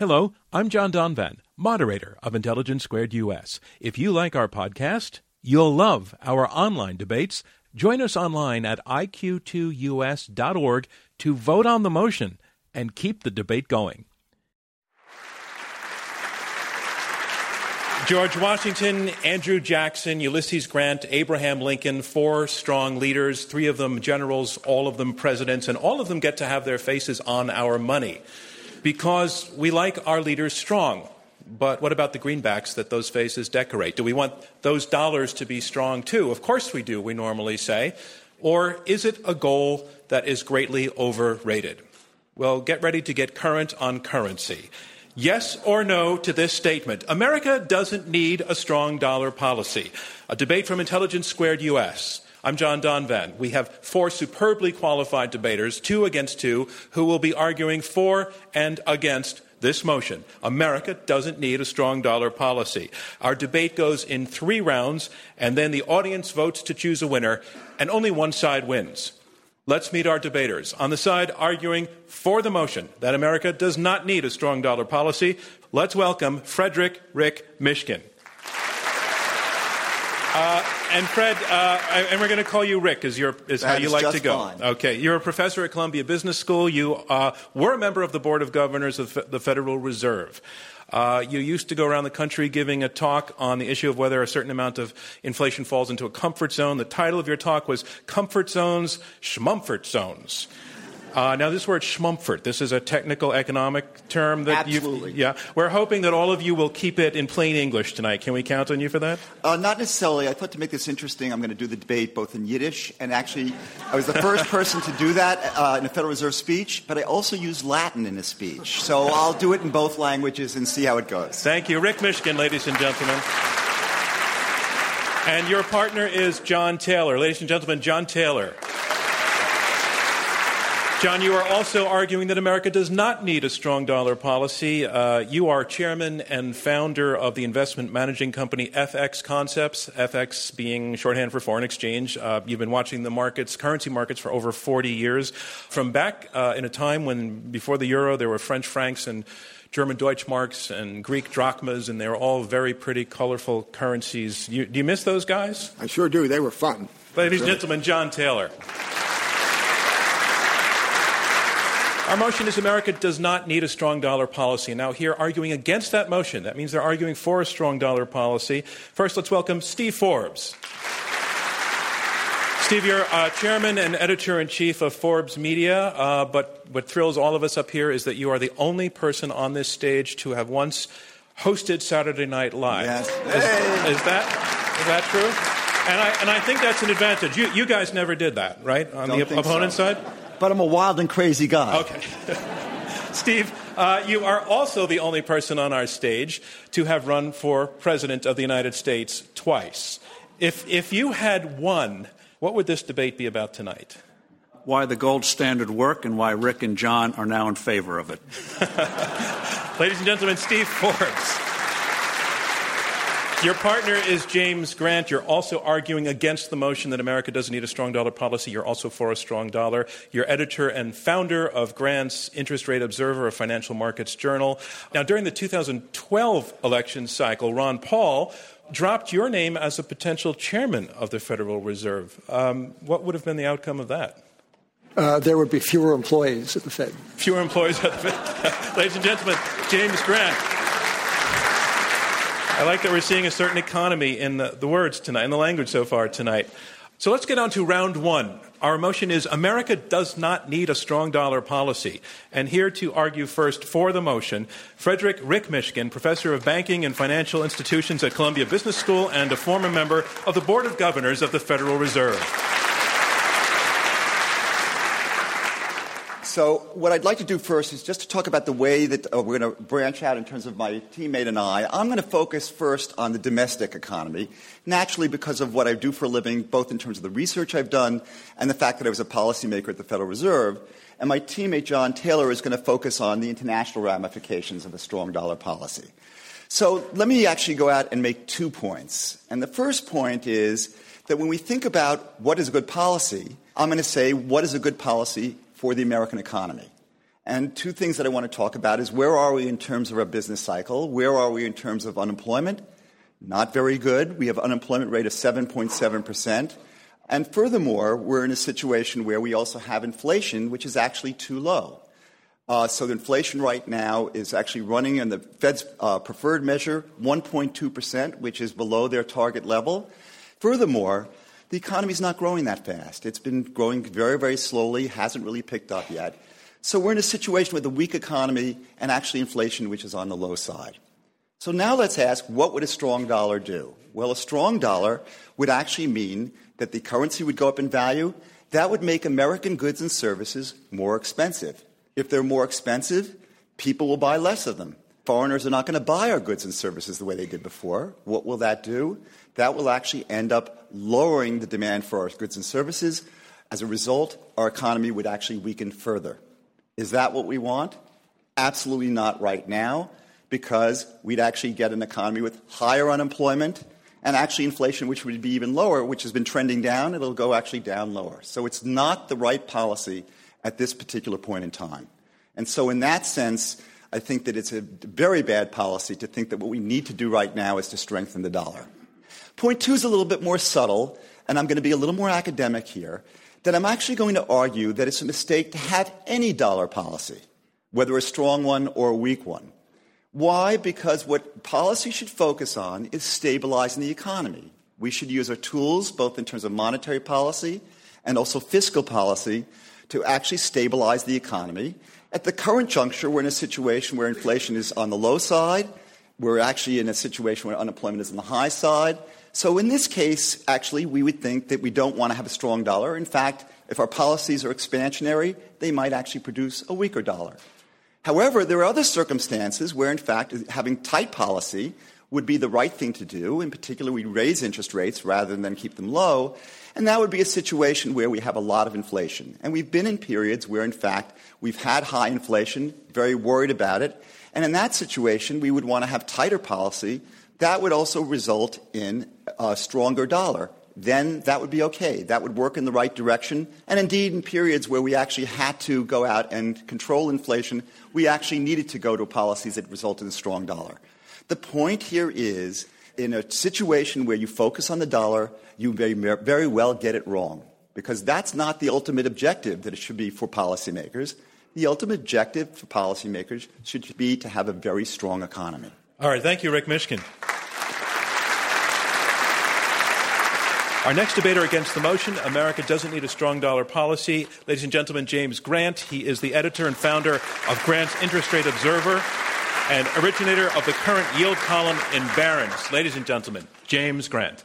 Hello, I'm John Donvan, moderator of Intelligence Squared US. If you like our podcast, you'll love our online debates. Join us online at iq2us.org to vote on the motion and keep the debate going. George Washington, Andrew Jackson, Ulysses Grant, Abraham Lincoln, four strong leaders, three of them generals, all of them presidents, and all of them get to have their faces on our money because we like our leaders strong. But what about the greenbacks that those faces decorate? Do we want those dollars to be strong too? Of course we do, we normally say. Or is it a goal that is greatly overrated? Well, get ready to get current on currency. Yes or no to this statement America doesn't need a strong dollar policy. A debate from Intelligence Squared US. I'm John Donvan. We have four superbly qualified debaters, two against two, who will be arguing for and against this motion. America doesn't need a strong dollar policy. Our debate goes in three rounds, and then the audience votes to choose a winner, and only one side wins. Let's meet our debaters. On the side arguing for the motion that America does not need a strong dollar policy, let's welcome Frederick Rick Mishkin. Uh, and Fred, uh, and we're going to call you Rick, is, your, is how you like to go. Fine. Okay, you're a professor at Columbia Business School. You uh, were a member of the Board of Governors of the Federal Reserve. Uh, you used to go around the country giving a talk on the issue of whether a certain amount of inflation falls into a comfort zone. The title of your talk was Comfort Zones, Schmumfort Zones. Uh, now, this word schmumfort, this is a technical economic term that Absolutely. you Yeah. We're hoping that all of you will keep it in plain English tonight. Can we count on you for that? Uh, not necessarily. I thought to make this interesting, I'm going to do the debate both in Yiddish and actually, I was the first person to do that uh, in a Federal Reserve speech, but I also use Latin in a speech. So I'll do it in both languages and see how it goes. Thank you. Rick Mishkin, ladies and gentlemen. And your partner is John Taylor. Ladies and gentlemen, John Taylor. John, you are also arguing that America does not need a strong dollar policy. Uh, you are chairman and founder of the investment managing company FX Concepts, FX being shorthand for foreign exchange. Uh, you've been watching the markets, currency markets, for over 40 years. From back uh, in a time when, before the euro, there were French francs and German Deutschmarks and Greek drachmas, and they were all very pretty, colorful currencies. You, do you miss those guys? I sure do. They were fun. Ladies and gentlemen, John Taylor. Our motion is America does not need a strong dollar policy. Now, here arguing against that motion, that means they're arguing for a strong dollar policy. First, let's welcome Steve Forbes. Steve, you're uh, chairman and editor in chief of Forbes Media, uh, but what thrills all of us up here is that you are the only person on this stage to have once hosted Saturday Night Live. Yes. Is, is that is that true? And I, and I think that's an advantage. You, you guys never did that, right? On Don't the opponent so. side? But I'm a wild and crazy guy. Okay. Steve, uh, you are also the only person on our stage to have run for President of the United States twice. If, if you had won, what would this debate be about tonight? Why the gold standard work and why Rick and John are now in favor of it. Ladies and gentlemen, Steve Forbes. Your partner is James Grant. You're also arguing against the motion that America doesn't need a strong dollar policy. You're also for a strong dollar. You're editor and founder of Grant's Interest Rate Observer, a financial markets journal. Now, during the 2012 election cycle, Ron Paul dropped your name as a potential chairman of the Federal Reserve. Um, what would have been the outcome of that? Uh, there would be fewer employees at the Fed. Fewer employees at the Fed. Ladies and gentlemen, James Grant. I like that we're seeing a certain economy in the, the words tonight, in the language so far tonight. So let's get on to round one. Our motion is America does not need a strong dollar policy. And here to argue first for the motion, Frederick Rick Mishkin, professor of banking and financial institutions at Columbia Business School and a former member of the Board of Governors of the Federal Reserve. So, what I'd like to do first is just to talk about the way that uh, we're going to branch out in terms of my teammate and I. I'm going to focus first on the domestic economy, naturally because of what I do for a living, both in terms of the research I've done and the fact that I was a policymaker at the Federal Reserve. And my teammate John Taylor is going to focus on the international ramifications of a strong dollar policy. So, let me actually go out and make two points. And the first point is that when we think about what is a good policy, I'm going to say what is a good policy for the American economy. And two things that I want to talk about is where are we in terms of our business cycle? Where are we in terms of unemployment? Not very good. We have unemployment rate of 7.7%. And furthermore, we're in a situation where we also have inflation, which is actually too low. Uh, so the inflation right now is actually running in the Fed's uh, preferred measure 1.2%, which is below their target level. Furthermore, the economy is not growing that fast. It's been growing very, very slowly, hasn't really picked up yet. So we're in a situation with a weak economy and actually inflation, which is on the low side. So now let's ask what would a strong dollar do? Well, a strong dollar would actually mean that the currency would go up in value. That would make American goods and services more expensive. If they're more expensive, people will buy less of them. Foreigners are not going to buy our goods and services the way they did before. What will that do? That will actually end up lowering the demand for our goods and services. As a result, our economy would actually weaken further. Is that what we want? Absolutely not right now, because we'd actually get an economy with higher unemployment and actually inflation, which would be even lower, which has been trending down. It'll go actually down lower. So it's not the right policy at this particular point in time. And so, in that sense, I think that it's a very bad policy to think that what we need to do right now is to strengthen the dollar. Point two is a little bit more subtle, and I'm going to be a little more academic here, that I'm actually going to argue that it's a mistake to have any dollar policy, whether a strong one or a weak one. Why? Because what policy should focus on is stabilizing the economy. We should use our tools, both in terms of monetary policy and also fiscal policy, to actually stabilize the economy. At the current juncture, we're in a situation where inflation is on the low side. We're actually in a situation where unemployment is on the high side. So in this case, actually, we would think that we don't want to have a strong dollar. In fact, if our policies are expansionary, they might actually produce a weaker dollar. However, there are other circumstances where, in fact, having tight policy would be the right thing to do. In particular, we raise interest rates rather than keep them low. And that would be a situation where we have a lot of inflation. And we've been in periods where, in fact, we've had high inflation, very worried about it. And in that situation, we would want to have tighter policy that would also result in a stronger dollar. Then that would be okay. That would work in the right direction. And indeed, in periods where we actually had to go out and control inflation, we actually needed to go to policies that resulted in a strong dollar. The point here is in a situation where you focus on the dollar, you may very well get it wrong. Because that's not the ultimate objective that it should be for policymakers. The ultimate objective for policymakers should be to have a very strong economy. All right, thank you, Rick Mishkin. Our next debater against the motion America doesn't need a strong dollar policy. Ladies and gentlemen, James Grant. He is the editor and founder of Grant's Interest Rate Observer and originator of the current yield column in Barron's. Ladies and gentlemen, James Grant.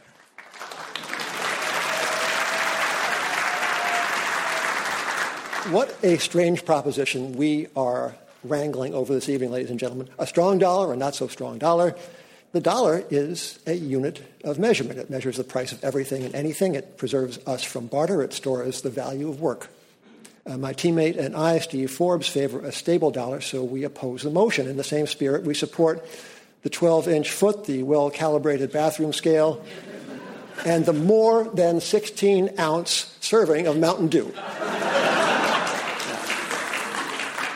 What a strange proposition we are wrangling over this evening, ladies and gentlemen. A strong dollar or not so strong dollar. The dollar is a unit of measurement. It measures the price of everything and anything. It preserves us from barter. It stores the value of work. Uh, my teammate and I, Steve Forbes, favor a stable dollar, so we oppose the motion. In the same spirit, we support the 12 inch foot, the well calibrated bathroom scale, and the more than 16 ounce serving of Mountain Dew.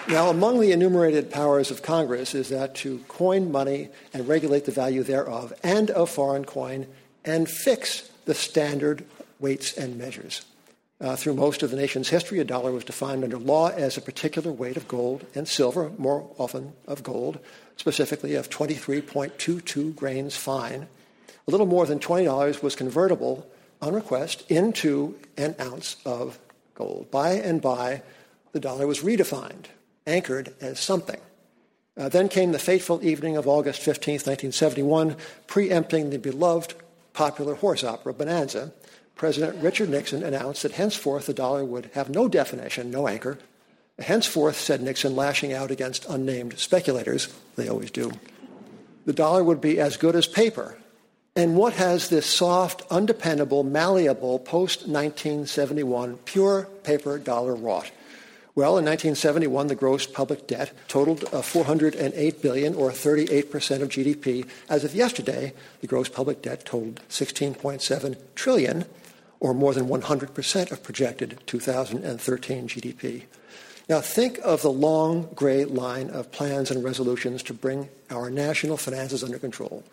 Now, among the enumerated powers of Congress is that to coin money and regulate the value thereof, and of foreign coin, and fix the standard weights and measures. Uh, through most of the nation's history, a dollar was defined under law as a particular weight of gold and silver, more often of gold, specifically of 23.22 grains fine. A little more than $20 was convertible on request into an ounce of gold. By and by, the dollar was redefined anchored as something. Uh, then came the fateful evening of August 15, 1971, preempting the beloved popular horse opera Bonanza. President Richard Nixon announced that henceforth the dollar would have no definition, no anchor, Henceforth, said Nixon, lashing out against unnamed speculators, they always do, the dollar would be as good as paper. And what has this soft, undependable, malleable, post 1971 pure paper dollar wrought? Well, in 1971, the gross public debt totaled uh, 408 billion, or 38 percent of GDP. As of yesterday, the gross public debt totaled 16.7 trillion, or more than 100 percent of projected 2013 GDP. Now, think of the long gray line of plans and resolutions to bring our national finances under control.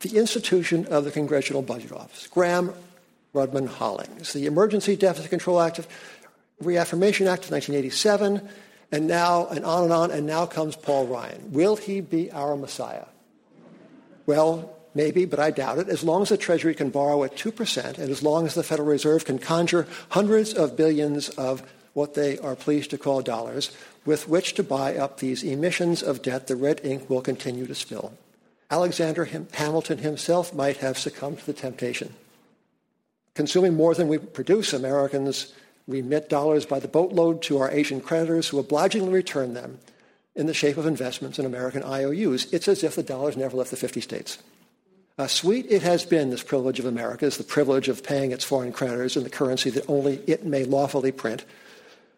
The institution of the Congressional Budget Office, Gramm Rudman Hollings, the Emergency Deficit Control Act of Reaffirmation Act of 1987, and now, and on and on, and now comes Paul Ryan. Will he be our Messiah? Well, maybe, but I doubt it. As long as the Treasury can borrow at 2%, and as long as the Federal Reserve can conjure hundreds of billions of what they are pleased to call dollars, with which to buy up these emissions of debt, the red ink will continue to spill. Alexander Hamilton himself might have succumbed to the temptation. Consuming more than we produce, Americans remit dollars by the boatload to our Asian creditors who obligingly return them in the shape of investments in American IOUs. It's as if the dollars never left the 50 states. Uh, sweet it has been, this privilege of America's, the privilege of paying its foreign creditors in the currency that only it may lawfully print.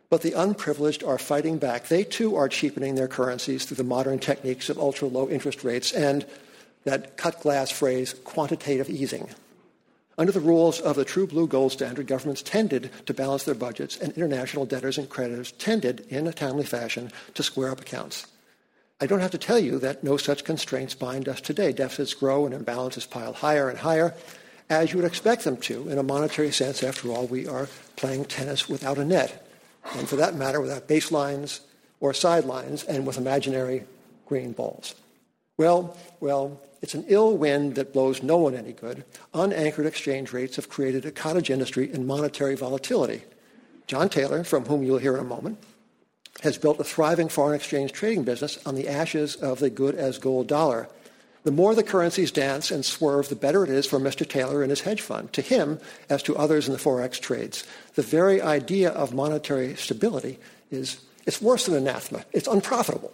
But the unprivileged are fighting back. They too are cheapening their currencies through the modern techniques of ultra low interest rates and that cut glass phrase, quantitative easing. Under the rules of the true blue gold standard, governments tended to balance their budgets, and international debtors and creditors tended, in a timely fashion, to square up accounts. I don't have to tell you that no such constraints bind us today. Deficits grow and imbalances pile higher and higher, as you would expect them to. In a monetary sense, after all, we are playing tennis without a net, and for that matter, without baselines or sidelines, and with imaginary green balls. Well, well, it's an ill wind that blows no one any good. Unanchored exchange rates have created a cottage industry in monetary volatility. John Taylor, from whom you'll hear in a moment, has built a thriving foreign exchange trading business on the ashes of the good as gold dollar. The more the currencies dance and swerve, the better it is for Mr. Taylor and his hedge fund. To him, as to others in the Forex trades, the very idea of monetary stability is it's worse than anathema. It's unprofitable.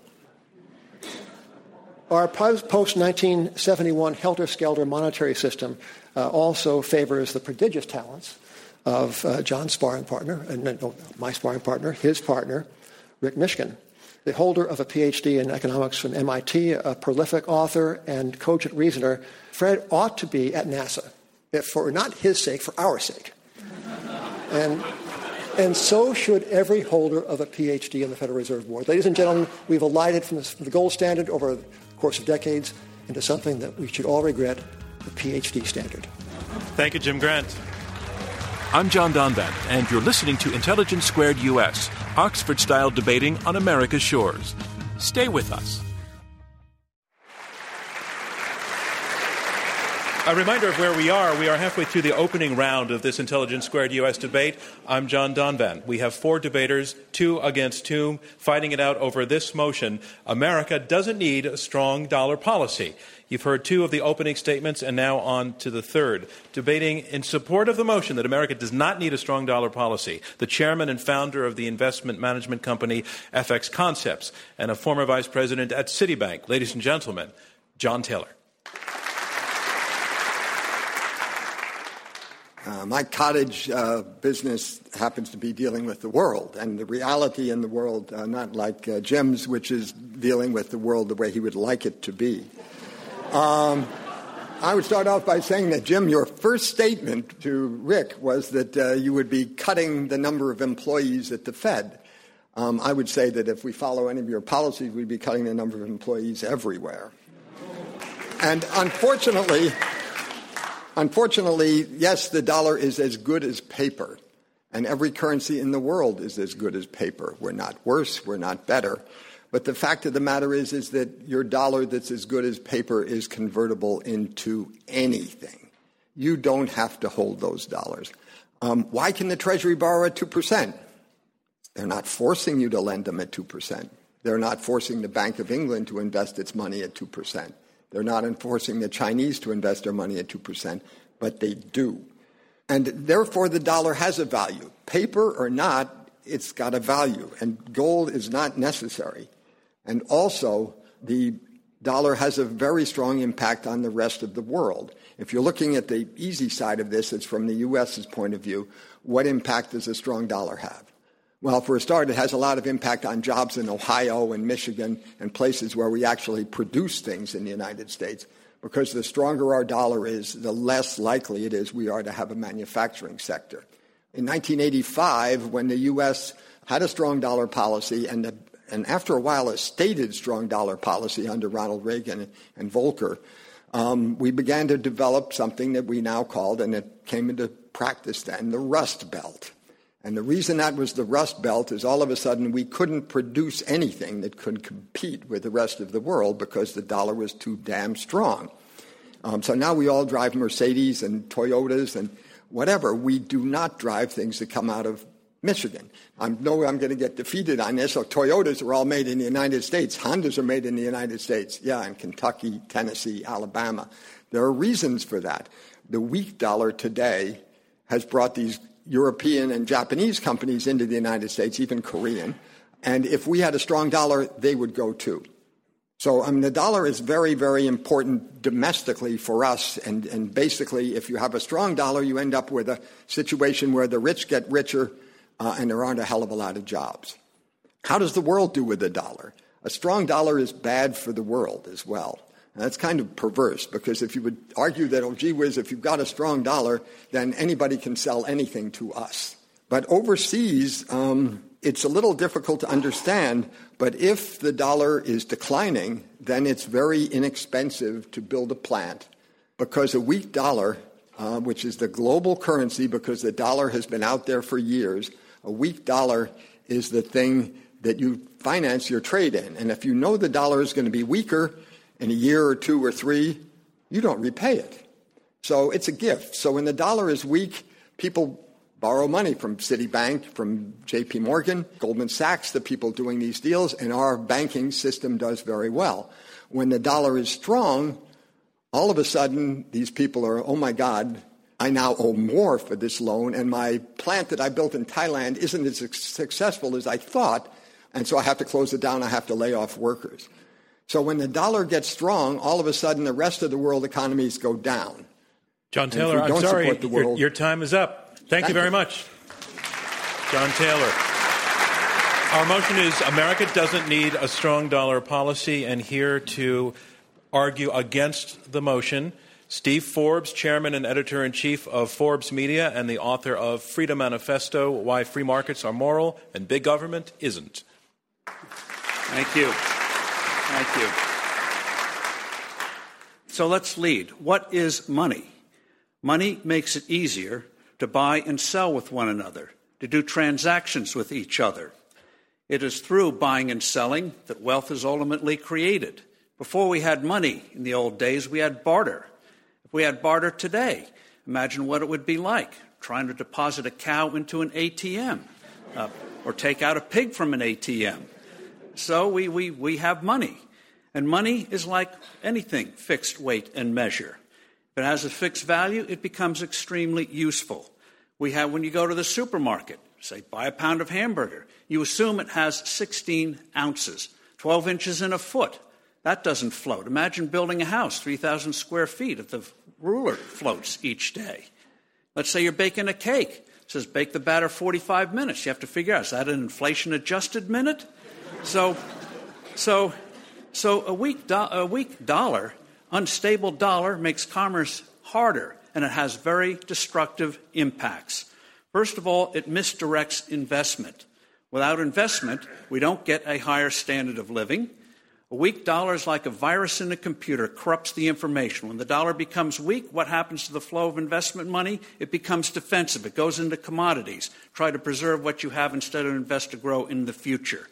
Our post 1971 helter skelter monetary system uh, also favors the prodigious talents of uh, John's sparring partner, and uh, my sparring partner, his partner, Rick Mishkin, the holder of a PhD in economics from MIT, a prolific author and cogent reasoner. Fred ought to be at NASA, if for not his sake, for our sake. and and so should every holder of a PhD in the Federal Reserve Board. Ladies and gentlemen, we've alighted from the gold standard over course of decades into something that we should all regret the PhD standard. Thank you, Jim Grant. I'm John Donvan, and you're listening to Intelligence Squared US, Oxford style debating on America's shores. Stay with us. A reminder of where we are. We are halfway through the opening round of this Intelligence Squared U.S. debate. I'm John Donvan. We have four debaters, two against two, fighting it out over this motion America doesn't need a strong dollar policy. You've heard two of the opening statements, and now on to the third. Debating in support of the motion that America does not need a strong dollar policy, the chairman and founder of the investment management company FX Concepts, and a former vice president at Citibank. Ladies and gentlemen, John Taylor. Uh, my cottage uh, business happens to be dealing with the world and the reality in the world, uh, not like uh, Jim's, which is dealing with the world the way he would like it to be. Um, I would start off by saying that, Jim, your first statement to Rick was that uh, you would be cutting the number of employees at the Fed. Um, I would say that if we follow any of your policies, we'd be cutting the number of employees everywhere. And unfortunately, Unfortunately, yes, the dollar is as good as paper, and every currency in the world is as good as paper. We're not worse, we're not better. But the fact of the matter is, is that your dollar that's as good as paper is convertible into anything. You don't have to hold those dollars. Um, why can the Treasury borrow at 2%? They're not forcing you to lend them at 2%. They're not forcing the Bank of England to invest its money at 2%. They're not enforcing the Chinese to invest their money at 2%, but they do. And therefore, the dollar has a value. Paper or not, it's got a value, and gold is not necessary. And also, the dollar has a very strong impact on the rest of the world. If you're looking at the easy side of this, it's from the U.S.'s point of view. What impact does a strong dollar have? Well, for a start, it has a lot of impact on jobs in Ohio and Michigan and places where we actually produce things in the United States. Because the stronger our dollar is, the less likely it is we are to have a manufacturing sector. In 1985, when the U.S. had a strong dollar policy and, a, and after a while a stated strong dollar policy under Ronald Reagan and Volcker, um, we began to develop something that we now called, and it came into practice then, the Rust Belt. And the reason that was the Rust Belt is all of a sudden we couldn't produce anything that could compete with the rest of the world because the dollar was too damn strong. Um, so now we all drive Mercedes and Toyotas and whatever. We do not drive things that come out of Michigan. I know I'm going to get defeated on this. So Toyotas are all made in the United States. Hondas are made in the United States. Yeah, in Kentucky, Tennessee, Alabama. There are reasons for that. The weak dollar today has brought these European and Japanese companies into the United States, even Korean. And if we had a strong dollar, they would go too. So, I mean, the dollar is very, very important domestically for us. And, and basically, if you have a strong dollar, you end up with a situation where the rich get richer uh, and there aren't a hell of a lot of jobs. How does the world do with the dollar? A strong dollar is bad for the world as well. That's kind of perverse because if you would argue that, oh, gee whiz, if you've got a strong dollar, then anybody can sell anything to us. But overseas, um, it's a little difficult to understand, but if the dollar is declining, then it's very inexpensive to build a plant because a weak dollar, uh, which is the global currency because the dollar has been out there for years, a weak dollar is the thing that you finance your trade in. And if you know the dollar is going to be weaker, in a year or two or three, you don't repay it. So it's a gift. So when the dollar is weak, people borrow money from Citibank, from JP Morgan, Goldman Sachs, the people doing these deals, and our banking system does very well. When the dollar is strong, all of a sudden these people are, oh my God, I now owe more for this loan, and my plant that I built in Thailand isn't as successful as I thought, and so I have to close it down, I have to lay off workers. So when the dollar gets strong, all of a sudden the rest of the world economies go down. John Taylor, I'm sorry, world, your, your, time is up. Thank, thank you very you. much. John Taylor. Our motion is America doesn't need a strong dollar policy, and here to argue against the motion, Steve Forbes, chairman and editor in chief of Forbes Media and the author of Freedom Manifesto Why Free Markets Are Moral and Big Government Isn't. Thank you. Thank you. So let's lead. What is money? Money makes it easier to buy and sell with one another, to do transactions with each other. It is through buying and selling that wealth is ultimately created. Before we had money in the old days, we had barter. If we had barter today, imagine what it would be like trying to deposit a cow into an ATM uh, or take out a pig from an ATM. So we, we, we have money. And money is like anything fixed weight and measure. If it has a fixed value, it becomes extremely useful. We have, when you go to the supermarket, say, buy a pound of hamburger, you assume it has 16 ounces, 12 inches in a foot. That doesn't float. Imagine building a house, 3,000 square feet, if the ruler floats each day. Let's say you're baking a cake. It says bake the batter 45 minutes. You have to figure out, is that an inflation adjusted minute? So, so, so a weak, do- a weak dollar, unstable dollar, makes commerce harder, and it has very destructive impacts. First of all, it misdirects investment. Without investment, we don't get a higher standard of living. A weak dollar is like a virus in a computer, corrupts the information. When the dollar becomes weak, what happens to the flow of investment money? It becomes defensive. It goes into commodities. Try to preserve what you have instead of invest to grow in the future.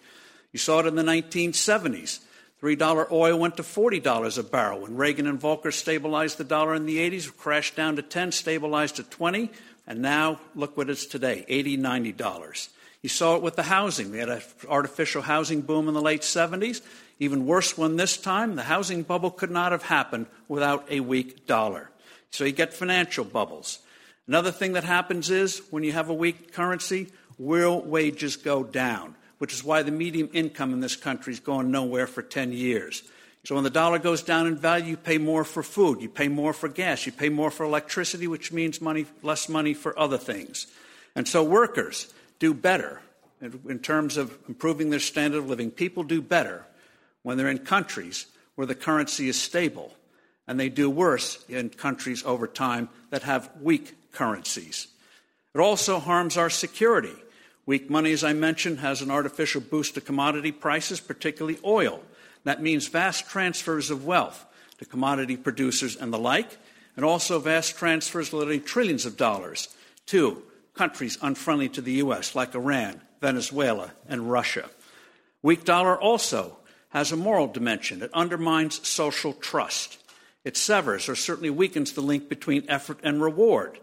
You saw it in the 1970s. $3 oil went to $40 a barrel. When Reagan and Volcker stabilized the dollar in the 80s, crashed down to 10, stabilized to 20, and now look what it's today, $80, $90. You saw it with the housing. We had an artificial housing boom in the late 70s. Even worse one this time, the housing bubble could not have happened without a weak dollar. So you get financial bubbles. Another thing that happens is when you have a weak currency, will wages go down, which is why the median income in this country has gone nowhere for 10 years. So when the dollar goes down in value, you pay more for food, you pay more for gas, you pay more for electricity, which means money, less money for other things. And so workers do better in terms of improving their standard of living. People do better when they're in countries where the currency is stable, and they do worse in countries over time that have weak currencies. It also harms our security. Weak money, as I mentioned, has an artificial boost to commodity prices, particularly oil. That means vast transfers of wealth to commodity producers and the like, and also vast transfers literally trillions of dollars to countries unfriendly to the U.S., like Iran, Venezuela, and Russia. Weak dollar also has a moral dimension. It undermines social trust. It severs or certainly weakens the link between effort and reward.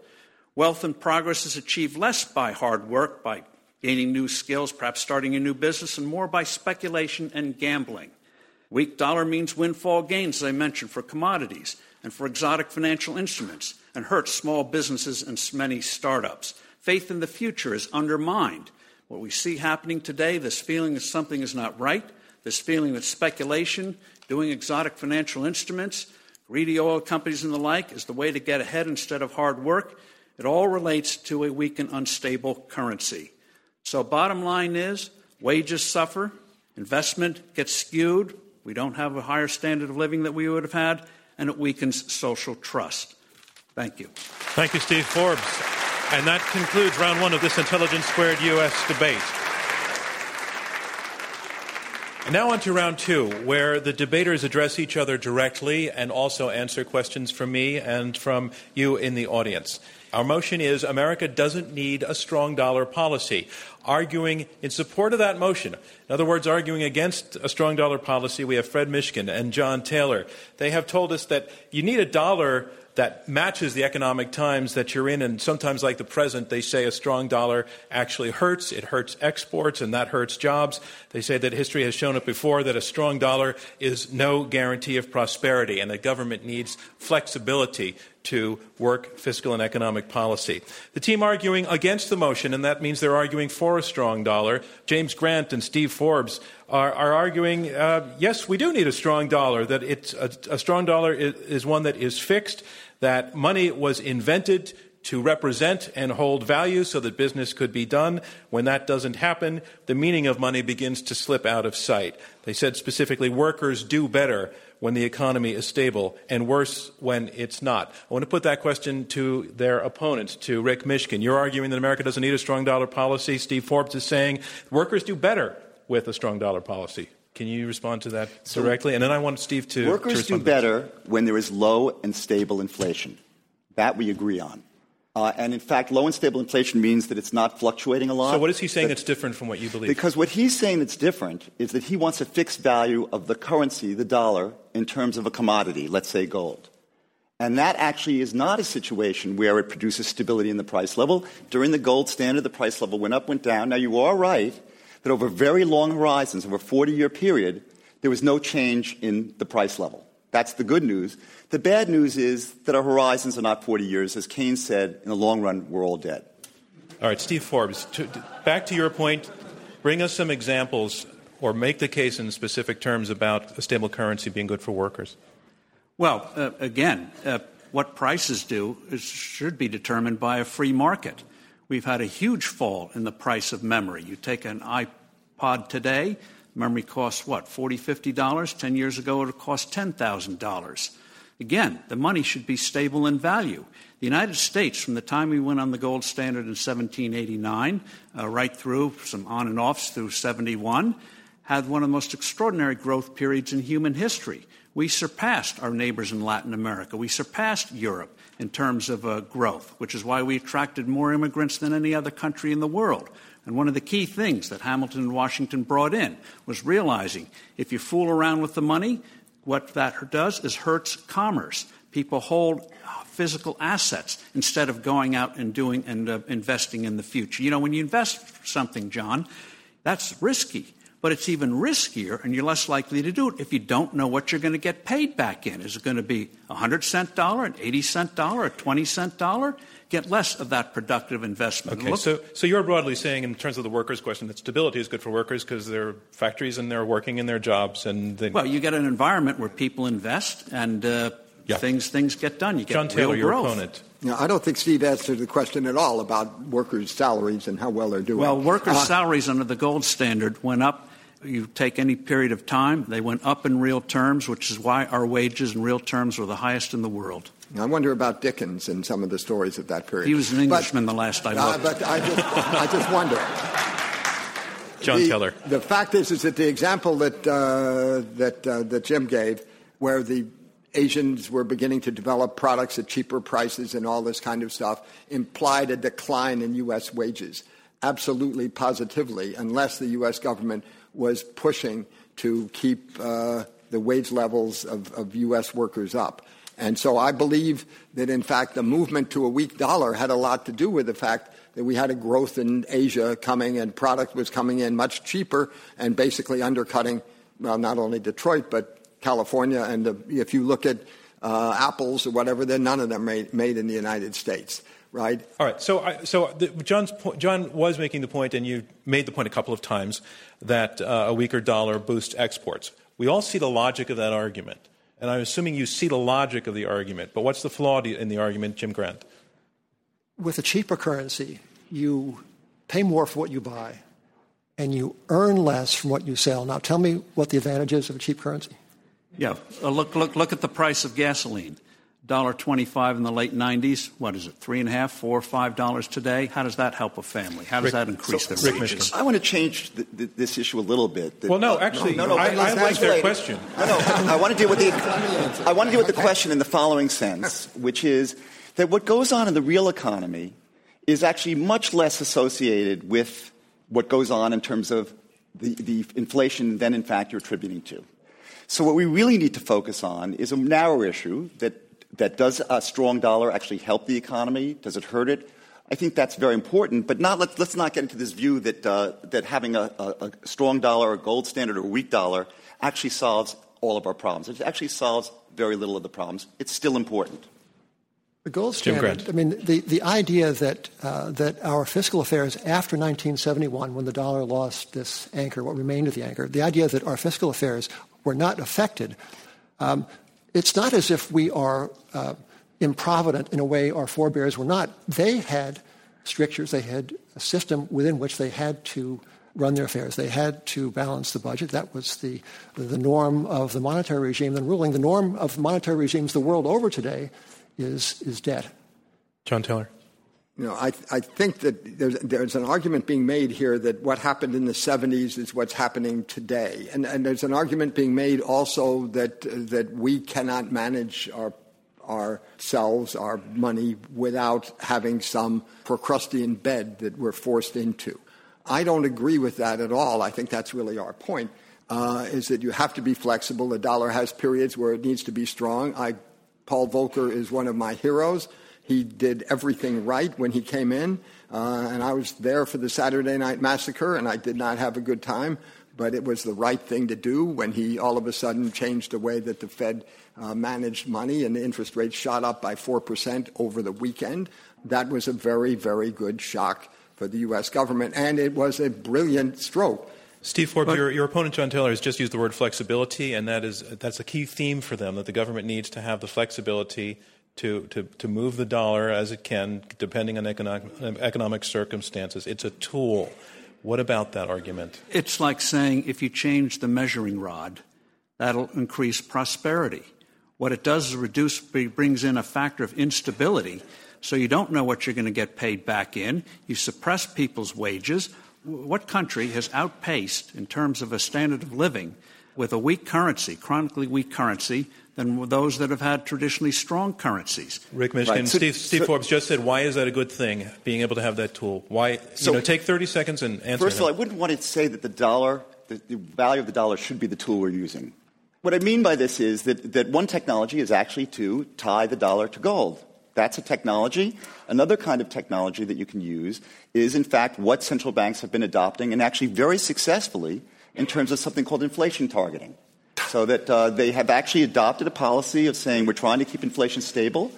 Wealth and progress is achieved less by hard work, by gaining new skills, perhaps starting a new business, and more by speculation and gambling. Weak dollar means windfall gains, as I mentioned, for commodities and for exotic financial instruments, and hurts small businesses and many startups. Faith in the future is undermined. What we see happening today, this feeling that something is not right, this feeling that speculation, doing exotic financial instruments, greedy oil companies and the like, is the way to get ahead instead of hard work. It all relates to a weak and unstable currency. So, bottom line is wages suffer, investment gets skewed, we don't have a higher standard of living that we would have had, and it weakens social trust. Thank you. Thank you, Steve Forbes. And that concludes round one of this Intelligence Squared U.S. debate. And now on to round two, where the debaters address each other directly and also answer questions from me and from you in the audience. Our motion is America doesn't need a strong dollar policy. Arguing in support of that motion, in other words, arguing against a strong dollar policy, we have Fred Mishkin and John Taylor. They have told us that you need a dollar that matches the economic times that you're in. And sometimes, like the present, they say a strong dollar actually hurts. It hurts exports, and that hurts jobs. They say that history has shown it before that a strong dollar is no guarantee of prosperity, and that government needs flexibility to work fiscal and economic policy. The team arguing against the motion, and that means they're arguing for a strong dollar, James Grant and Steve Forbes, are, are arguing uh, yes, we do need a strong dollar, that it's a, a strong dollar is, is one that is fixed that money was invented to represent and hold value so that business could be done. When that doesn't happen, the meaning of money begins to slip out of sight. They said specifically workers do better when the economy is stable and worse when it's not. I want to put that question to their opponents, to Rick Mishkin. You're arguing that America doesn't need a strong dollar policy. Steve Forbes is saying workers do better with a strong dollar policy. Can you respond to that directly? And then I want Steve to. Workers to do better when there is low and stable inflation. That we agree on. Uh, and in fact, low and stable inflation means that it's not fluctuating a lot. So, what is he saying that's different from what you believe? Because what he's saying that's different is that he wants a fixed value of the currency, the dollar, in terms of a commodity, let's say gold. And that actually is not a situation where it produces stability in the price level. During the gold standard, the price level went up, went down. Now, you are right that over very long horizons, over a 40 year period, there was no change in the price level. That's the good news. The bad news is that our horizons are not 40 years. As Keynes said, in the long run, we're all dead. All right, Steve Forbes, to, back to your point, bring us some examples or make the case in specific terms about a stable currency being good for workers. Well, uh, again, uh, what prices do is, should be determined by a free market. We've had a huge fall in the price of memory. You take an iPod today, memory costs what, $40, $50? Ten years ago, it would cost $10,000. Again, the money should be stable in value. The United States, from the time we went on the gold standard in 1789, uh, right through some on and offs through 71, had one of the most extraordinary growth periods in human history. We surpassed our neighbors in Latin America. We surpassed Europe in terms of uh, growth, which is why we attracted more immigrants than any other country in the world. And one of the key things that Hamilton and Washington brought in was realizing if you fool around with the money, what that does is hurts commerce. People hold physical assets instead of going out and doing and uh, investing in the future. You know, when you invest something, John, that's risky. But it's even riskier, and you're less likely to do it if you don't know what you're going to get paid back in. Is it going to be a 100 cent dollar, an 80 cent dollar, a 20 cent dollar? Get less of that productive investment. Okay, Look- so, so you're broadly saying, in terms of the workers' question, that stability is good for workers because they're factories and they're working in their jobs and they, well, you get an environment where people invest and uh, Yeah. things things get done. You get John real Taylor, your growth. opponent. Now, I don't think Steve answered the question at all about workers' salaries and how well they're doing. Well, workers' Uh, salaries under the gold standard went up. You take any period of time, they went up in real terms, which is why our wages in real terms were the highest in the world. I wonder about Dickens and some of the stories of that period. He was an But- Englishman the last I Uh, but I just, I just wonder. John the, Taylor. The fact is, is that the example that uh, that uh, that Jim gave, where the Asians were beginning to develop products at cheaper prices and all this kind of stuff, implied a decline in U.S. wages. Absolutely, positively, unless the U.S. government was pushing to keep uh, the wage levels of, of U.S. workers up. And so I believe that, in fact, the movement to a weak dollar had a lot to do with the fact that we had a growth in Asia coming and product was coming in much cheaper and basically undercutting, well, not only Detroit, but California. And the, if you look at uh, apples or whatever, then none of them made, made in the United States, right? All right. So, I, so the, John's po- John was making the point, and you made the point a couple of times, that uh, a weaker dollar boosts exports. We all see the logic of that argument, and I'm assuming you see the logic of the argument. But what's the flaw in the argument, Jim Grant? With a cheaper currency, you pay more for what you buy, and you earn less from what you sell. Now, tell me what the advantage is of a cheap currency. Yeah, uh, look, look, look at the price of gasoline. Dollar twenty-five in the late '90s. What is it? Three and a half, four, five dollars today. How does that help a family? How does Rick- that increase so- their Rick wages? Michigan. I want to change th th this issue a little bit. That- Well, no, uh, actually, no, no, I, but I let's like their question. No, no, I want to deal with the. I want to deal with the question in the following sense, which is that what goes on in the real economy is actually much less associated with what goes on in terms of the, the inflation than, in fact, you're attributing to. So, what we really need to focus on is a narrow issue that that does a strong dollar actually help the economy? Does it hurt it? I think that's very important, but not, let's, let's not get into this view that, uh, that having a, a, a strong dollar, a gold standard, or a weak dollar actually solves all of our problems. It actually solves very little of the problems. It's still important. The gold Jim standard. Grant. I mean, the, the idea that uh, that our fiscal affairs after 1971, when the dollar lost this anchor, what remained of the anchor, the idea that our fiscal affairs were not affected. Um, it's not as if we are uh, improvident in a way our forebears were not. They had strictures. They had a system within which they had to run their affairs. They had to balance the budget. That was the the norm of the monetary regime then ruling. The norm of monetary regimes the world over today is is debt. John Taylor. You know, I, I think that there's, there's an argument being made here that what happened in the 70s is what's happening today. And, and there's an argument being made also that, that we cannot manage our, ourselves, our money, without having some Procrustean bed that we're forced into. I don't agree with that at all. I think that's really our point, uh, is that you have to be flexible. The dollar has periods where it needs to be strong. I, Paul Volcker is one of my heroes. He did everything right when he came in, uh, and I was there for the Saturday Night Massacre, and I did not have a good time, but it was the right thing to do when he all of a sudden changed the way that the Fed uh, managed money, and the interest rates shot up by 4% over the weekend. That was a very, very good shock for the U.S. government, and it was a brilliant stroke. Steve Forbes, your, your opponent John Taylor has just used the word flexibility, and that is that's a key theme for them that the government needs to have the flexibility to, to, to move the dollar as it can, depending on economic, economic circumstances. It's a tool. What about that argument? It's like saying if you change the measuring rod, that'll increase prosperity. What it does is reduce, brings in a factor of instability, so you don't know what you're going to get paid back in. You suppress people's wages. What country has outpaced, in terms of a standard of living, with a weak currency, chronically weak currency, than those that have had traditionally strong currencies? Rick Mishkin, Right. So- Steve, Steve so- Forbes just said, why is that a good thing, being able to have that tool? Why, So- you know, take 30 seconds and answer First of all, I wouldn't want to say that the dollar, the, the value of the dollar should be the tool we're using. What I mean by this is that, that one technology is actually to tie the dollar to gold. That's a technology. Another kind of technology that you can use is, in fact, what central banks have been adopting and actually very successfully in terms of something called inflation targeting. So that uh, they have actually adopted a policy of saying we're trying to keep inflation stable.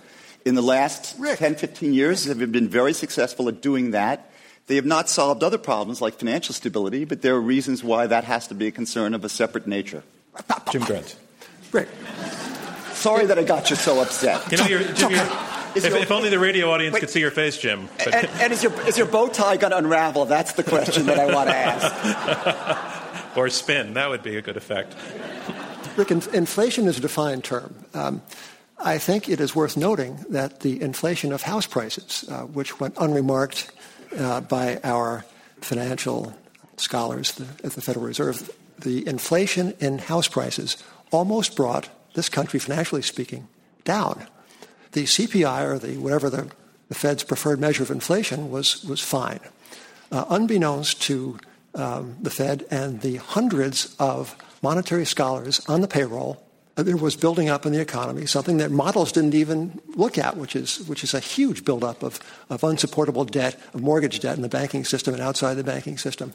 In the last Rick. 10, 15 years, they have been very successful at doing that. They have not solved other problems like financial stability, but there are reasons why that has to be a concern of a separate nature. Jim Grant. Rick, Sorry that I got you so upset. You know, you're, Jim, you're, if, your- if only the radio audience Wait. could see your face, Jim. And, and is, your, is your bow tie going to unravel? That's the question that I want to ask. or spin. That would be a good effect. In- inflation is a defined term. Um, I think it is worth noting that the inflation of house prices, uh, which went unremarked uh, by our financial scholars at the Federal Reserve, the inflation in house prices almost brought this country, financially speaking, down. The CPI, or the whatever the, the Fed's preferred measure of inflation, was was fine, uh, unbeknownst to um, the Fed and the hundreds of monetary scholars on the payroll. uh, There was building up in the economy something that models didn't even look at, which is which is a huge buildup of of unsupportable debt, of mortgage debt in the banking system and outside the banking system.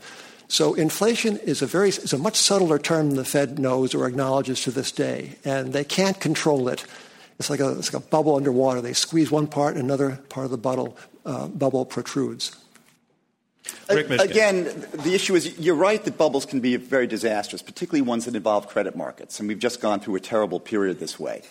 So inflation is a very is a much subtler term than the Fed knows or acknowledges to this day, and they can't control it. It's like a it's like a bubble underwater. They squeeze one part, and another part of the bubble uh, bubble protrudes. Rick. Again, the issue is you're right that bubbles can be very disastrous, particularly ones that involve credit markets. And we've just gone through a terrible period this way.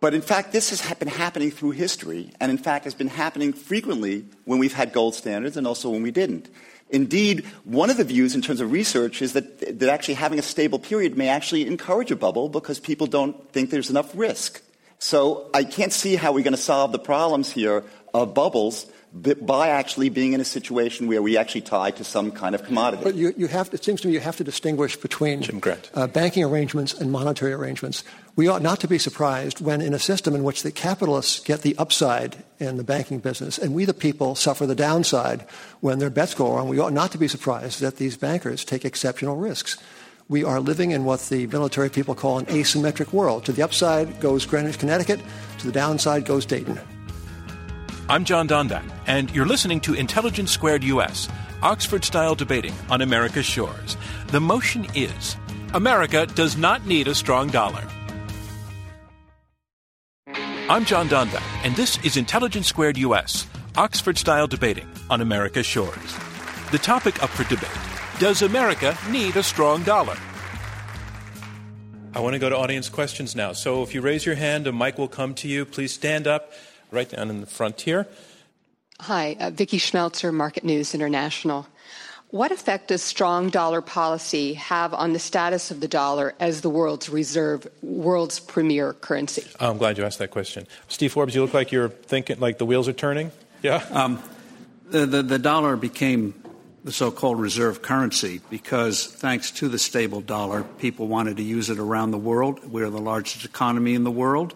But in fact, this has been happening through history, and in fact, has been happening frequently when we've had gold standards and also when we didn't. Indeed, one of the views in terms of research is that, that actually having a stable period may actually encourage a bubble because people don't think there's enough risk. So I can't see how we're going to solve the problems here of bubbles by actually being in a situation where we actually tie to some kind of commodity. But you, you have, it seems to me you have to distinguish between Jim Grant. uh, banking arrangements and monetary arrangements. We ought not to be surprised when, in a system in which the capitalists get the upside in the banking business and we, the people, suffer the downside when their bets go wrong, we ought not to be surprised that these bankers take exceptional risks. We are living in what the military people call an asymmetric world. To the upside goes Greenwich, Connecticut, to the downside goes Dayton. I'm John Donvan, and you're listening to Intelligence Squared US, Oxford style debating on America's shores. The motion is America does not need a strong dollar. I'm John Donvan, and this is Intelligence Squared US, Oxford style debating on America's shores. The topic up for debate Does America need a strong dollar? I want to go to audience questions now. So if you raise your hand, a mic will come to you. Please stand up right down in the front here. Hi, uh, Vicki Schmelzer, Market News International. What effect does strong dollar policy have on the status of the dollar as the world's reserve, world's premier currency? I'm glad you asked that question. Steve Forbes, you look like you're thinking, like the wheels are turning. Yeah? Um, the, the, the dollar became the so-called reserve currency because thanks to the stable dollar, people wanted to use it around the world. We're the largest economy in the world.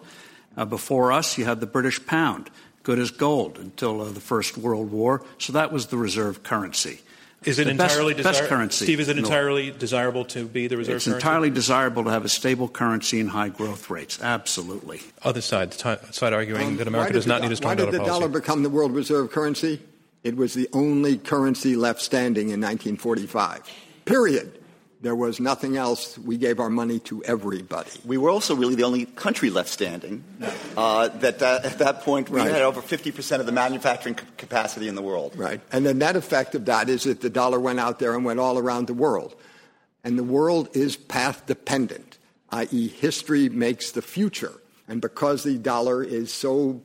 Uh, before us, you had the British pound, good as gold until uh, the First World War. So that was the reserve currency. Is it The entirely best desir- currency Steve, is it in the entirely desirable to be the reserve currency? It's currency? entirely desirable to have a stable currency and high growth rates. Absolutely. Other side, the ti- side arguing Um, that why America did does not the, need a strong Why did the policy. dollar become the world reserve currency? It was the only currency left standing in 1945. Period. There was nothing else. We gave our money to everybody. We were also really the only country left standing. Uh, that uh, at that point we Right. had over 50% of the manufacturing c- capacity in the world. Right. And the net effect of that is that the dollar went out there and went all around the world. And the world is path dependent, i.e., history makes the future. And because the dollar is so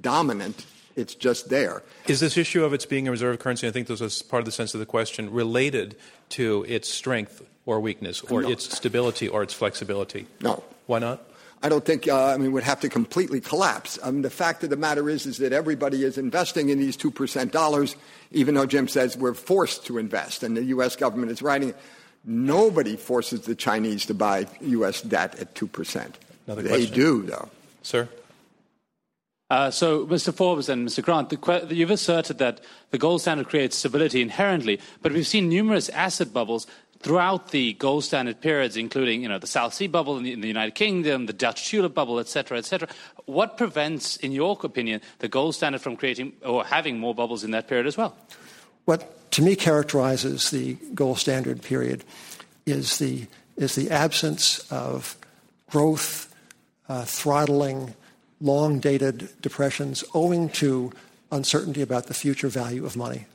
dominant, it's just there. Is this issue of its being a reserve currency, I think this was part of the sense of the question, related to its strength or weakness, or No. its stability or its flexibility? No. Why not? I don't think, uh, I mean, would have to completely collapse. I mean, the fact of the matter is, is that everybody is investing in these 2% dollars, even though Jim says we're forced to invest, and the U.S. government is writing it. Nobody forces the Chinese to buy U.S. debt at 2%. Another they question. do, though. Sir? Uh, so, Mr. Forbes and Mr. Grant, the you've asserted that the gold standard creates stability inherently, but we've seen numerous asset bubbles throughout the gold standard periods, including, you know, the South Sea bubble in the, in the United Kingdom, the Dutch tulip bubble, etc., etc. What prevents, in your opinion, the gold standard from creating or having more bubbles in that period as well? What to me characterizes the gold standard period is the, is the absence of growth, uh, throttling, long dated depressions owing to uncertainty about the future value of money.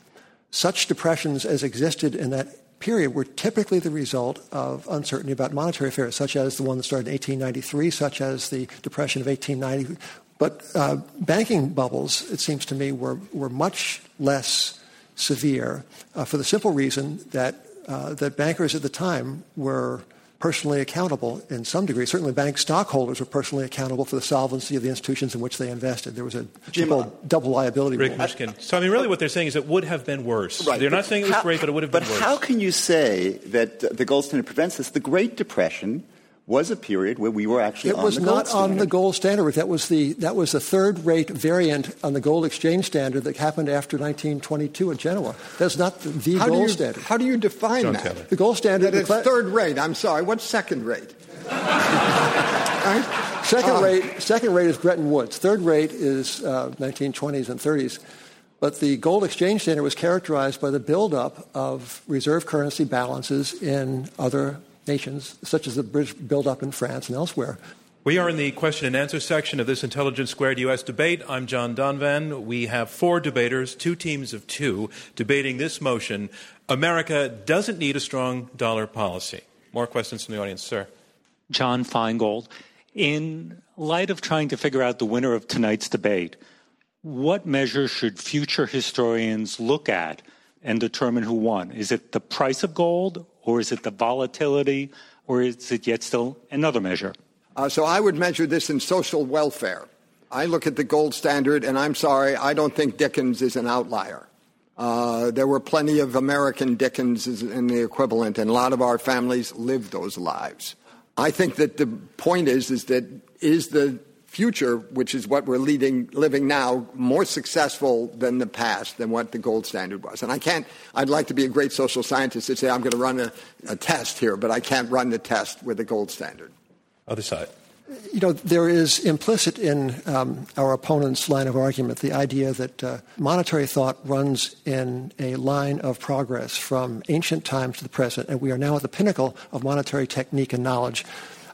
Such depressions as existed in that period were typically the result of uncertainty about monetary affairs, such as the one that started in 1893, such as the Depression of 1890. But uh, banking bubbles, it seems to me, were, were much less severe uh, for the simple reason that, uh, that bankers at the time were personally accountable in some degree. Certainly, bank stockholders were personally accountable for the solvency of the institutions in which they invested. There was a Jim, uh, double liability Rick rule. Mishkin. So, I mean, really what they're saying is it would have been worse. Right. They're not saying it was how, great, but it would have been worse. But how can you say that the gold standard prevents this? The Great Depression was a period where we were actually it was not on the gold standard. That was the that was the third rate variant on the gold exchange standard that happened after 1922 in Genoa. That's not the, the gold you, standard. How do you define John that? Taylor. The gold standard. That it's cla- third rate. I'm sorry. What's second rate? right? Second Uh, rate. Second rate is Bretton Woods. Third rate is uh, 1920s and 30s. But the gold exchange standard was characterized by the buildup of reserve currency balances in other nations, such as the British buildup in France and elsewhere. We are in the question and answer section of this Intelligence Squared U.S. debate. I'm John Donvan. We have four debaters, two teams of two, debating this motion America doesn't need a strong dollar policy. More questions from the audience, sir. John Feingold. In light of trying to figure out the winner of tonight's debate, what measure should future historians look at and determine who won? Is it the price of gold, or is it the volatility, or is it yet still another measure? Uh, so I would measure this in social welfare. I look at the gold standard, and I'm sorry, I don't think Dickens is an outlier. Uh, there were plenty of American Dickens in the equivalent, and a lot of our families lived those lives. I think that the point is, is that is the future, which is what we're leading, living now, more successful than the past, than what the gold standard was. And I can't, I'd like to be a great social scientist and say I'm going to run a, a test here, but I can't run the test with the gold standard. Other side. You know, there is implicit in um, our opponent's line of argument the idea that uh, monetary thought runs in a line of progress from ancient times to the present, and we are now at the pinnacle of monetary technique and knowledge.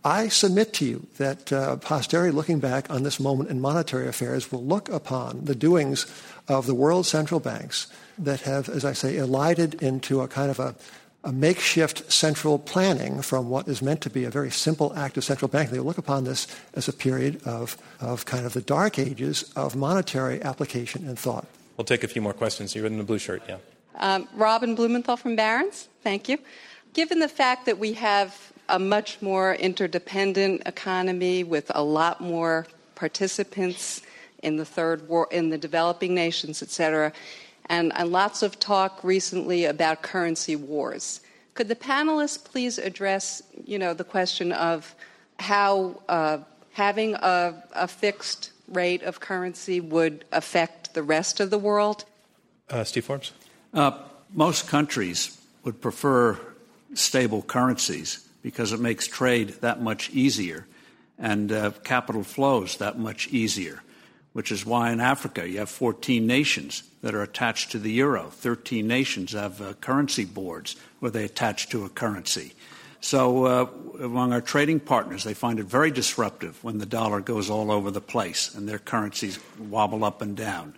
I submit to you that uh, posterity, looking back on this moment in monetary affairs, will look upon the doings of the world central banks that have, as I say, elided into a kind of a a makeshift central planning from what is meant to be a very simple act of central banking. They will look upon this as a period of, of kind of the dark ages of monetary application and thought. We'll take a few more questions. You're in the blue shirt, yeah. Um, Robin Blumenthal from Barron's. Thank you. Given the fact that we have a much more interdependent economy with a lot more participants in the third war, in the developing nations, et cetera, and, and lots of talk recently about currency wars. Could the panelists please address, you know, the question of how uh, having a, a, fixed rate of currency would affect the rest of the world? Uh, Steve Forbes. Uh, most countries would prefer stable currencies because it makes trade that much easier and uh, capital flows that much easier which is why in Africa you have 14 nations that are attached to the euro. 13 nations have uh, currency boards where they attach to a currency. So, uh, among our trading partners, they find it very disruptive when the dollar goes all over the place and their currencies wobble up and down.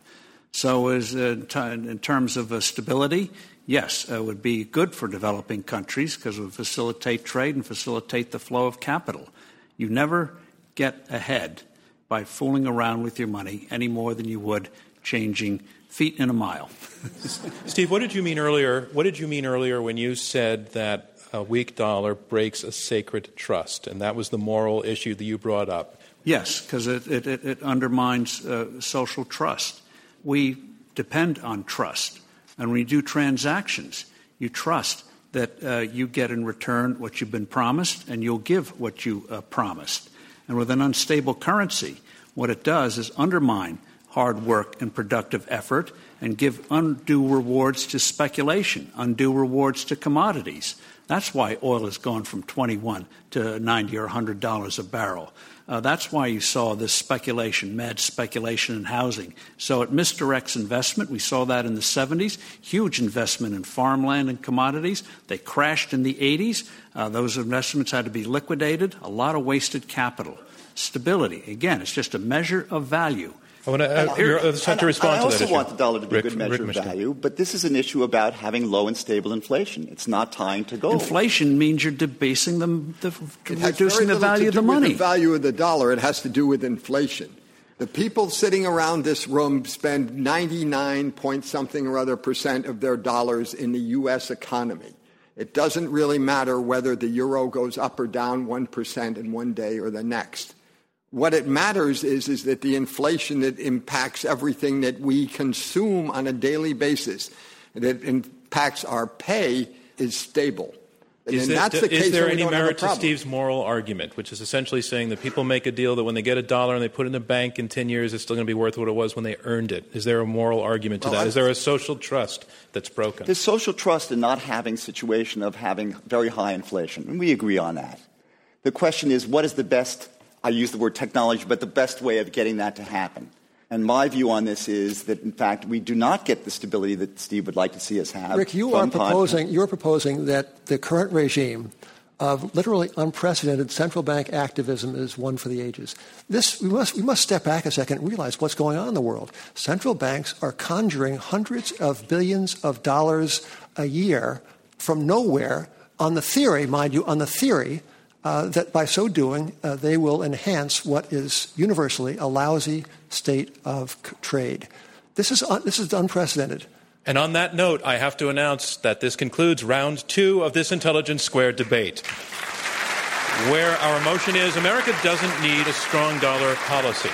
So, as, uh, in terms of uh, stability, yes, it would be good for developing countries because it would facilitate trade and facilitate the flow of capital. You never get ahead by fooling around with your money any more than you would changing feet in a mile. Steve, what did you mean earlier? What did you mean earlier when you said that a weak dollar breaks a sacred trust, and that was the moral issue that you brought up? Yes, because it, it, it, undermines uh, social trust. We depend on trust, and when you do transactions, you trust that uh, you get in return what you've been promised, and you'll give what you uh, promised. And with an unstable currency, what it does is undermine hard work and productive effort and give undue rewards to speculation, undue rewards to commodities. That's why oil has gone from 21 to 90 or 100 dollars a barrel. Uh, that's why you saw this speculation, mad speculation in housing. So it misdirects investment. We saw that in the 70s. Huge investment in farmland and commodities. They crashed in the 80s. Uh, those investments had to be liquidated. A lot of wasted capital. Stability, again, it's just a measure of value. I want to, uh, you're, uh, to respond I to also that issue. want the dollar to be a good measure Rick of value, but this is an issue about having low and stable inflation. It's not tying to gold. Inflation means you're debasing the, the It has reducing the little value to of the do with money. The value of the dollar. It has to do with inflation. The people sitting around this room spend 99 point something or other percent of their dollars in the U.S. economy. It doesn't really matter whether the euro goes up or down 1% in one day or the next. What it matters is, is that the inflation that impacts everything that we consume on a daily basis, that impacts our pay, is stable. And Is, then it- that's the is case there any don't have a merit to. Steve's moral argument, which is essentially saying that people make a deal that when they get a dollar and they put it in the bank in 10 years, it's still going to be worth what it was when they earned it? Is there a moral argument to Well, that? I- Is there a social trust that's broken? There's social trust in not having situation of having very high inflation, and we agree on that. The question is, what is the best? I use the word technology, but the best way of getting that to happen. And my view on this is that, in fact, we do not get the stability that Steve would like to see us have. Rick, you are proposing you're proposing that the current regime of literally unprecedented central bank activism is one for the ages. This we must we must step back a second and realize what's going on in the world. Central banks are conjuring hundreds of billions of dollars a year from nowhere on the theory, mind you, on the theory uh, that by so doing uh, they will enhance what is universally a lousy state of c- trade. This is un- this is unprecedented. And on that note, I have to announce that this concludes round two of this Intelligence Squared debate, where our motion is America doesn't need a strong dollar policy.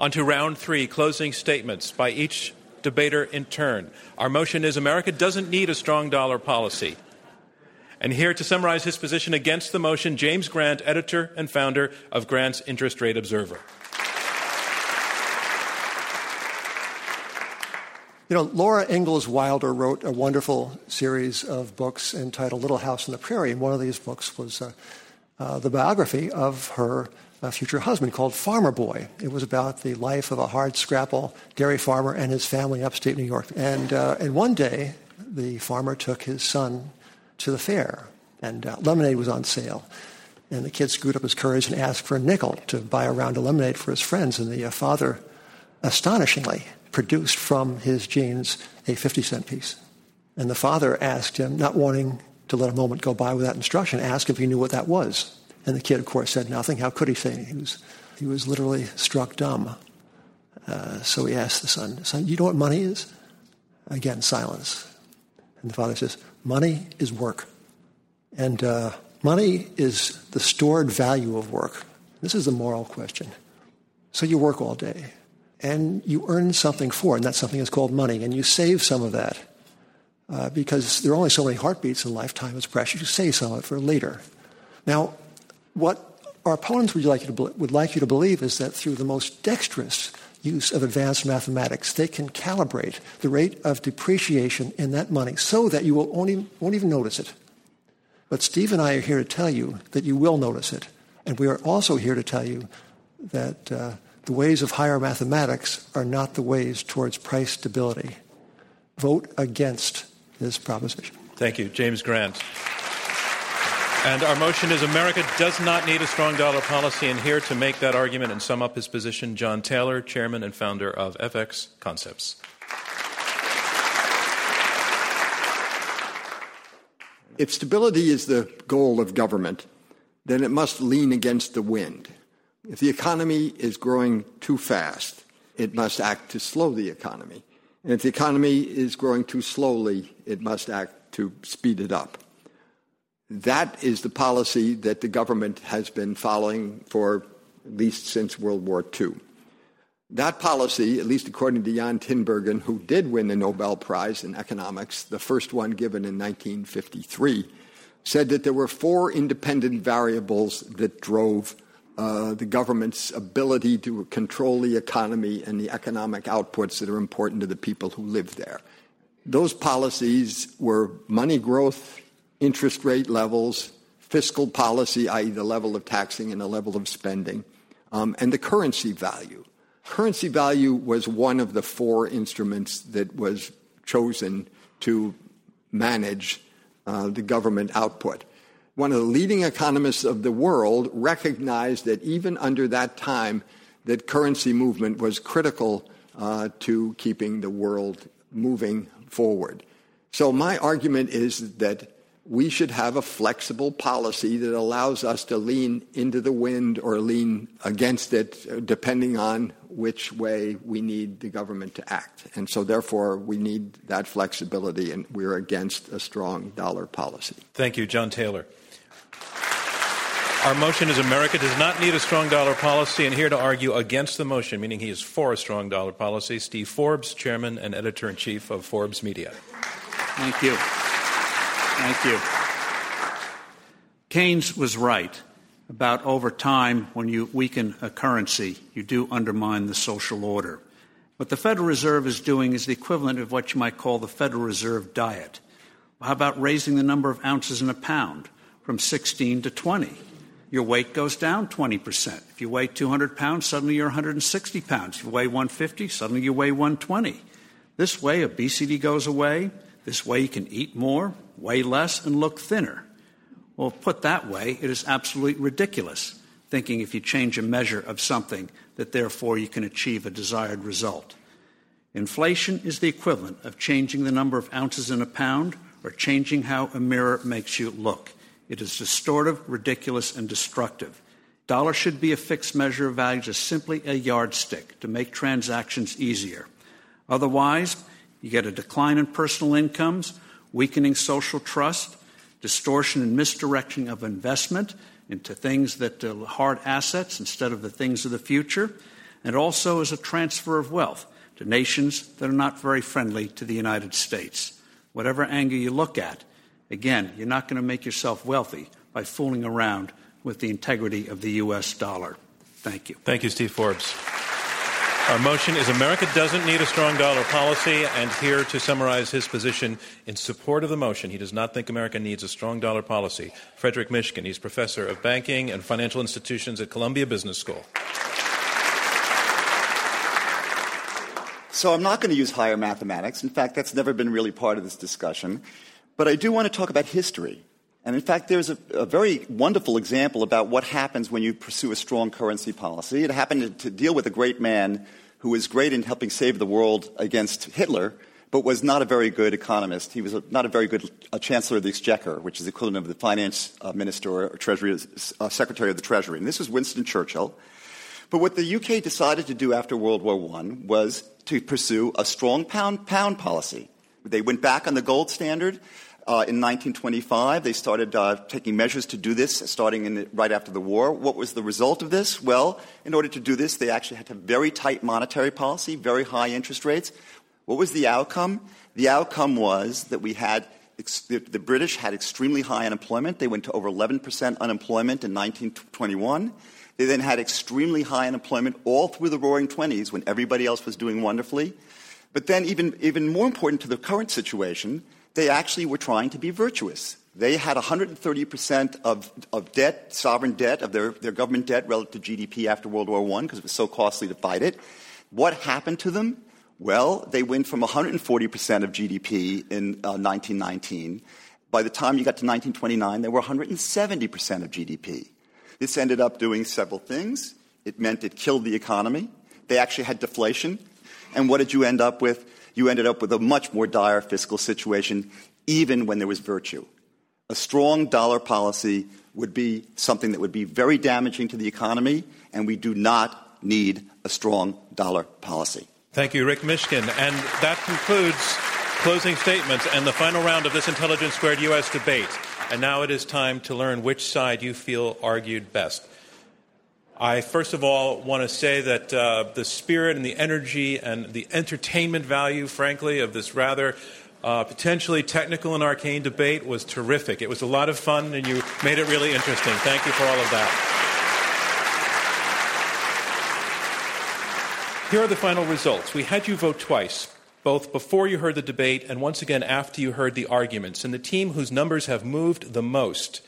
On to round three, closing statements by each debater in turn. Our motion is America doesn't need a strong dollar policy. And here to summarize his position against the motion, James Grant, editor and founder of Grant's Interest Rate Observer. You know, Laura Ingalls Wilder wrote a wonderful series of books entitled Little House on the Prairie, and one of these books was uh, uh, the biography of her uh, future husband called Farmer Boy. It was about the life of a hard scrapple dairy farmer and his family in upstate New York. And, uh, and one day, the farmer took his son to the fair, and uh, lemonade was on sale. And the kid screwed up his courage and asked for a nickel to buy a round of lemonade for his friends. And the uh, father, astonishingly, produced from his jeans a 50 cent piece. And the father asked him, not wanting to let a moment go by without instruction, asked if he knew what that was. And the kid, of course, said nothing. How could he say? He was, he was literally struck dumb. Uh, so he asked the son, Son, you know what money is? Again, silence. And the father says, Money is work. And uh, money is the stored value of work. This is the moral question. So you work all day, and you earn something for it, and that something is called money, and you save some of that. Uh, because there are only so many heartbeats in life, time is precious. You save some of it for later. Now, what our opponents would like, you to, would like you to believe is that through the most dexterous use of advanced mathematics, they can calibrate the rate of depreciation in that money so that you will only, won't even notice it. But Steve and I are here to tell you that you will notice it. And we are also here to tell you that uh, the ways of higher mathematics are not the ways towards price stability. Vote against this proposition. Thank you, James Grant. And our motion is America does not need a strong dollar policy. And here to make that argument and sum up his position, John Taylor, chairman and founder of FX Concepts. If stability is the goal of government, then it must lean against the wind. If the economy is growing too fast, it must act to slow the economy. And if the economy is growing too slowly, it must act to speed it up. That is the policy that the government has been following for at least since World War II. That policy, at least according to Jan Tinbergen, who did win the Nobel Prize in economics, the first one given in 1953, said that there were four independent variables that drove uh, the government's ability to control the economy and the economic outputs that are important to the people who live there. Those policies were money growth, interest rate levels, fiscal policy, i.e., the level of taxing and the level of spending, um, and the currency value. Currency value was one of the four instruments that was chosen to manage uh, the government output. One of the leading economists of the world recognized that even under that time, that currency movement was critical uh, to keeping the world moving forward. So my argument is that we should have a flexible policy that allows us to lean into the wind or lean against it, uh, depending on which way we need the government to act. And so, therefore, we need that flexibility, and we're against a strong dollar policy. Thank you, John Taylor. Our motion is America does not need a strong dollar policy, and here to argue against the motion, meaning he is for a strong dollar policy, Steve Forbes, Chairman and Editor in Chief of Forbes Media. Thank you. Thank you. Keynes was right about over time, when you weaken a currency, you do undermine the social order. What the Federal Reserve is doing is the equivalent of what you might call the Federal Reserve diet. How about raising the number of ounces in a pound from 16 to 20? Your weight goes down 20%. If you weigh 200 pounds, suddenly you're 160 pounds. If you weigh 150, suddenly you weigh 120. This way, obesity goes away. This way, you can eat more, weigh less, and look thinner. Well, put that way, it is absolutely ridiculous thinking if you change a measure of something that therefore you can achieve a desired result. Inflation is the equivalent of changing the number of ounces in a pound or changing how a mirror makes you look. It is distortive, ridiculous, and destructive. Dollar should be a fixed measure of value, just simply a yardstick to make transactions easier. Otherwise, you get a decline in personal incomes, weakening social trust, distortion and misdirection of investment into things that are hard assets instead of the things of the future, and also as a transfer of wealth to nations that are not very friendly to the United States. Whatever angle you look at, again, you're not going to make yourself wealthy by fooling around with the integrity of the U.S. dollar. Thank you. Thank you, Steve Forbes. Our motion is America doesn't need a strong dollar policy, and here to summarize his position in support of the motion, he does not think America needs a strong dollar policy. Frederick Mishkin, he's professor of banking and financial institutions at Columbia Business School. So I'm not going to use higher mathematics. In fact, that's never been really part of this discussion. But I do want to talk about history. And in fact, there's a, a, very wonderful example about what happens when you pursue a strong currency policy. It happened to, deal with a great man who was great in helping save the world against Hitler, but was not a very good economist. He was a, not a very good uh, chancellor of the exchequer, which is the equivalent of the finance uh, minister or treasury, uh, secretary of the treasury. And this was Winston Churchill. But what the UK decided to do after World War I was to pursue a strong pound pound policy. They went back on the gold standard. Uh, in 1925, they started uh, taking measures to do this, starting the, right after the war. What was the result of this? Well, in order to do this, they actually had to have very tight monetary policy, very high interest rates. What was the outcome? The outcome was that we had the, British had extremely high unemployment. They went to over 11% unemployment in 1921. They then had extremely high unemployment all through the roaring 20s when everybody else was doing wonderfully. But then, even, even more important to the current situation, they actually were trying to be virtuous. They had 130% of, of debt, sovereign debt, of their, their government debt relative to GDP after World War I because it was so costly to fight it. What happened to them? Well, they went from 140% of GDP in uh, 1919. By the time you got to 1929, they were 170% of GDP. This ended up doing several things. It meant it killed the economy. They actually had deflation. And what did you end up with? You ended up with a much more dire fiscal situation, even when there was virtue. A strong dollar policy would be something that would be very damaging to the economy, and we do not need a strong dollar policy. Thank you, Rick Mishkin. And that concludes closing statements and the final round of this Intelligence Squared U.S. debate. And now it is time to learn which side you feel argued best. I first of all want to say that uh, the spirit and the energy and the entertainment value, frankly, of this rather uh, potentially technical and arcane debate was terrific. It was a lot of fun, and you made it really interesting. Thank you for all of that. Here are the final results. We had you vote twice, both before you heard the debate and once again after you heard the arguments. And the team whose numbers have moved the most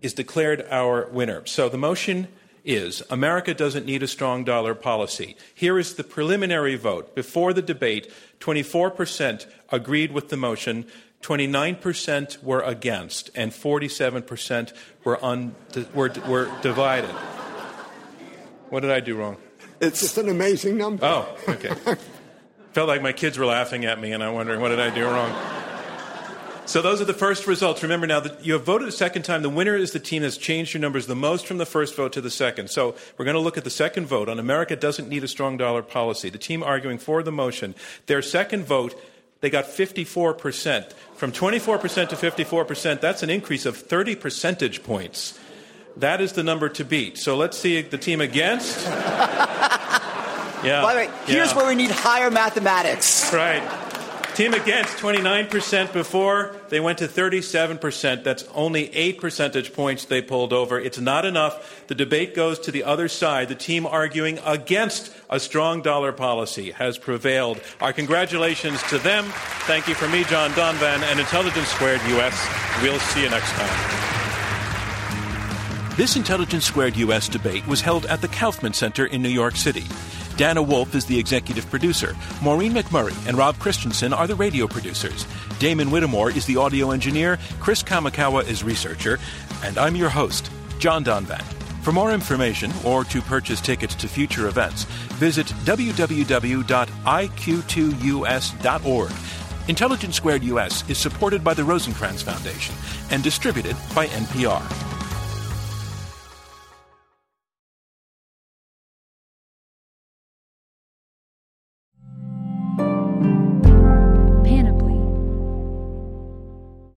is declared our winner. So the motion is America doesn't need a strong dollar policy. Here is the preliminary vote. Before the debate, 24% agreed with the motion, 29% were against, and 47% were, un- were, were divided. What did I do wrong? It's just an amazing number. Oh, okay. Felt like my kids were laughing at me, and I'm wondering what did I do wrong. So those are the first results. Remember now that you have voted a second time. The winner is the team that's changed your numbers the most from the first vote to the second. So we're going to look at the second vote on America doesn't need a strong dollar policy. The team arguing for the motion, their second vote, they got 54%. From 24% to 54%, that's an increase of 30 percentage points. That is the number to beat. So let's see the team against. Yeah. By the way, here's yeah. where we need higher mathematics. Right. Team against 29% before, they went to 37%. That's only 8 percentage points they pulled over. It's not enough. The debate goes to the other side. The team arguing against a strong dollar policy has prevailed. Our congratulations to them. Thank you from me, John Donvan, and Intelligence Squared US. We'll see you next time. This Intelligence Squared US debate was held at the Kaufman Center in New York City. Dana Wolf is the executive producer. Maureen McMurray and Rob Christensen are the radio producers. Damon Whittemore is the audio engineer. Chris Kamikawa is researcher. And I'm your host, John Donvan. For more information or to purchase tickets to future events, visit www.iq2us.org. Intelligence Squared US is supported by the Rosenkranz Foundation and distributed by NPR.